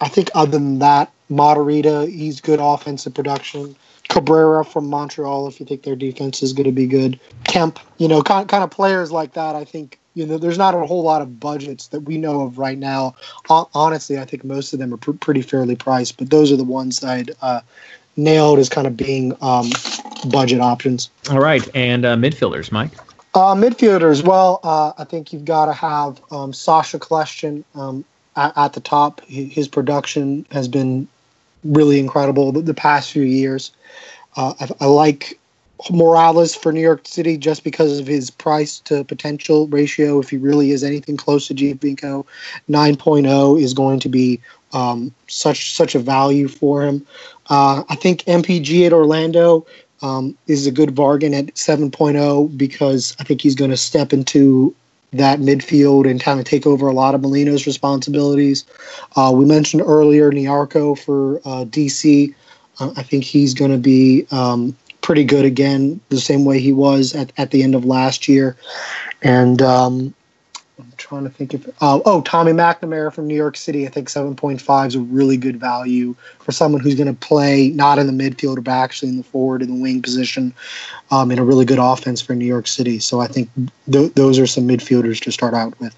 I think other than that, Matarrita, he's good offensive production. Cabrera from Montreal, if you think their defense is going to be good. Kemp, you know, kind, kind of players like that, I think you know, there's not a whole lot of budgets that we know of right now. honestly, I think most of them are pr- pretty fairly priced, but those are the ones I'd uh, nailed as kind of being um, budget options. All right, and uh, midfielders, Mike. Uh, midfielders, well, uh, I think you've got to have um, Sacha Kljestan um, at, at, the top. His production has been really incredible the, the past few years. Uh, I, I like Moralez for New York City just because of his price to potential ratio. If he really is anything close to Giovinco, 9.0 is going to be um, such such a value for him. Uh, I think MPG at Orlando um, is a good bargain at 7.0 because I think he's going to step into that midfield and kind of take over a lot of Molino's responsibilities. Uh, we mentioned earlier Nyarko for uh, DC. Uh, I think he's going to be um, pretty good again, the same way he was at, at the end of last year. And um, trying to think if uh, oh Tommy McNamara from New York City. I think 7.5 is a really good value for someone who's going to play not in the midfield but actually in the forward and the wing position um, in a really good offense for New York City. So I think th- those are some midfielders to start out with.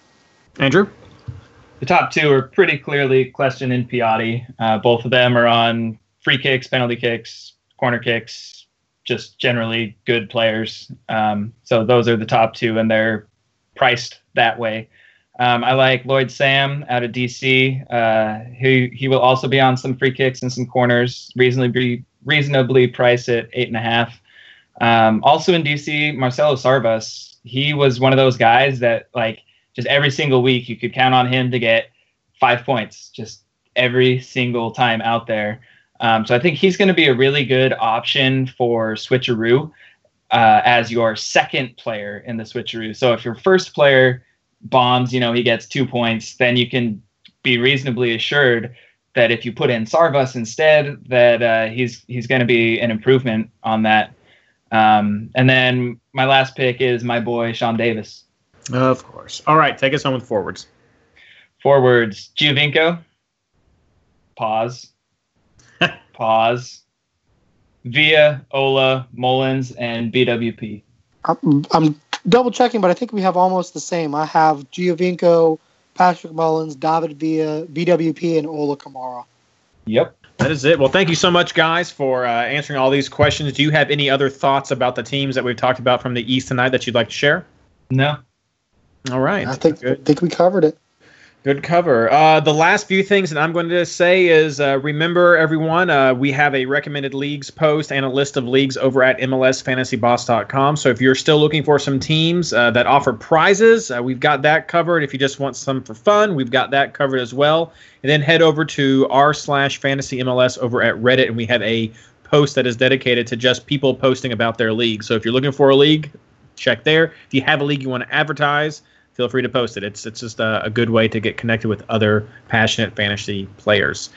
Andrew. The top two are pretty clearly Kljestan and Piatti. Uh, both of them are on free kicks, penalty kicks, corner kicks, just generally good players. Um, so those are the top two, and they're priced that way. Um, I like Lloyd Sam out of DC. Uh, he he will also be on some free kicks and some corners, reasonably reasonably priced at eight and a half. Um, also in DC, Marcelo Sarvas. He was one of those guys that like just every single week you could count on him to get five points, just every single time out there. Um, so I think he's going to be a really good option for switcheroo uh, as your second player in the switcheroo. So if your first player bombs, you know, he gets two points, then you can be reasonably assured that if you put in Sarvas instead, that uh, he's he's going to be an improvement on that. Um, and then my last pick is my boy Sean Davis. Of course. All right, take us home with forwards. Forwards, Giovinco. Pause. Pause. Villa, Ola, Mullins, and BWP. I'm, I'm double checking, but I think we have almost the same. I have Giovinco, Patrick Mullins, David Villa, BWP, and Ola Kamara. Yep. That is it. Well, thank you so much, guys, for uh, answering all these questions. Do you have any other thoughts about the teams that we've talked about from the East tonight that you'd like to share? No. All right. I think Good. think we covered it. Good cover. Uh, the last few things that I'm going to say is uh, remember, everyone, uh, we have a recommended leagues post and a list of leagues over at MLSFantasyBoss.com. So if you're still looking for some teams uh, that offer prizes, uh, we've got that covered. If you just want some for fun, we've got that covered as well. And then head over to r slash fantasy MLS over at Reddit, and we have a post that is dedicated to just people posting about their league. So if you're looking for a league, check there. If you have a league you want to advertise, feel free to post it. It's it's just a, a good way to get connected with other passionate fantasy players.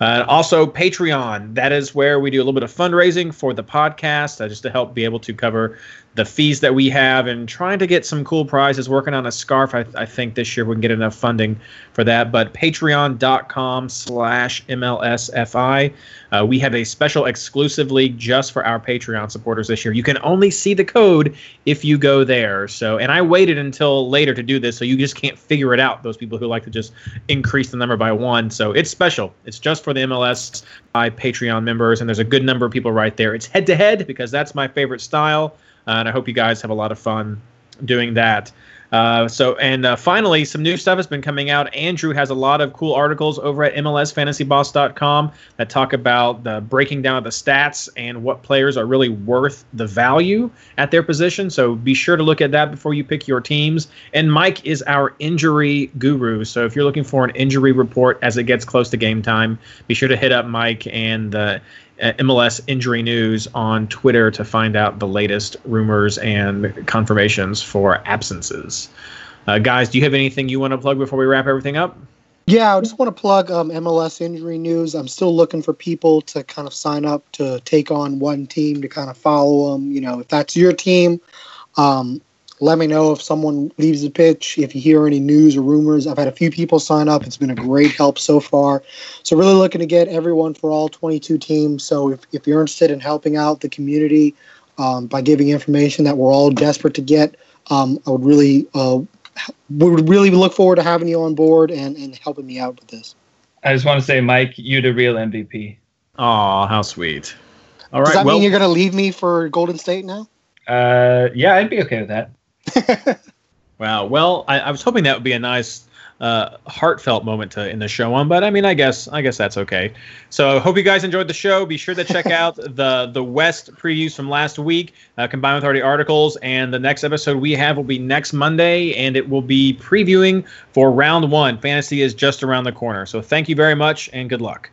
Uh, also, Patreon. That is where we do a little bit of fundraising for the podcast, uh, just to help be able to cover the fees that we have and trying to get some cool prizes. Working on a scarf. I, I think this year we can get enough funding for that. But patreon.com slash MLSFI. Uh, we have a special exclusive league just for our Patreon supporters this year. You can only see the code if you go there. So, and I waited until later to do this, so you just can't figure it out. Those people who like to just increase the number by one. So it's special. It's just for the MLS by Patreon members, and there's a good number of people right there. It's head to head because that's my favorite style. Uh, and I hope you guys have a lot of fun doing that. Uh, so and uh, finally, some new stuff has been coming out. Andrew has a lot of cool articles over at MLSFantasyBoss.com that talk about the breaking down of the stats and what players are really worth the value at their position. So be sure to look at that before you pick your teams. And Mike is our injury guru. So if you're looking for an injury report as it gets close to game time, be sure to hit up Mike and the uh, MLS injury news on Twitter to find out the latest rumors and confirmations for absences. Uh, guys, do you have anything you want to plug before we wrap everything up? Yeah, I just want to plug um, MLS injury news. I'm still looking for people to kind of sign up to take on one team to kind of follow them. You know, if that's your team, um, let me know if someone leaves the pitch. If you hear any news or rumors, I've had a few people sign up. It's been a great help so far. So, really looking to get everyone for all 22 teams. So, if, if you're interested in helping out the community um, by giving information that we're all desperate to get, um, I would really uh, would really look forward to having you on board and, and helping me out with this. I just want to say, Mike, you're the real MVP. Oh, how sweet! All right. Does that well, mean you're going to leave me for Golden State now? Uh, yeah, I'd be okay with that. wow. Well, I, I, was hoping that would be a nice, uh, heartfelt moment to end the show on, but I mean, I guess I guess that's okay. So, hope you guys enjoyed the show. Be sure to check out the the West previews from last week, uh, combined with already articles. And the next episode we have will be next Monday, and it will be previewing for round one. Fantasy is just around the corner. So, thank you very much, and good luck.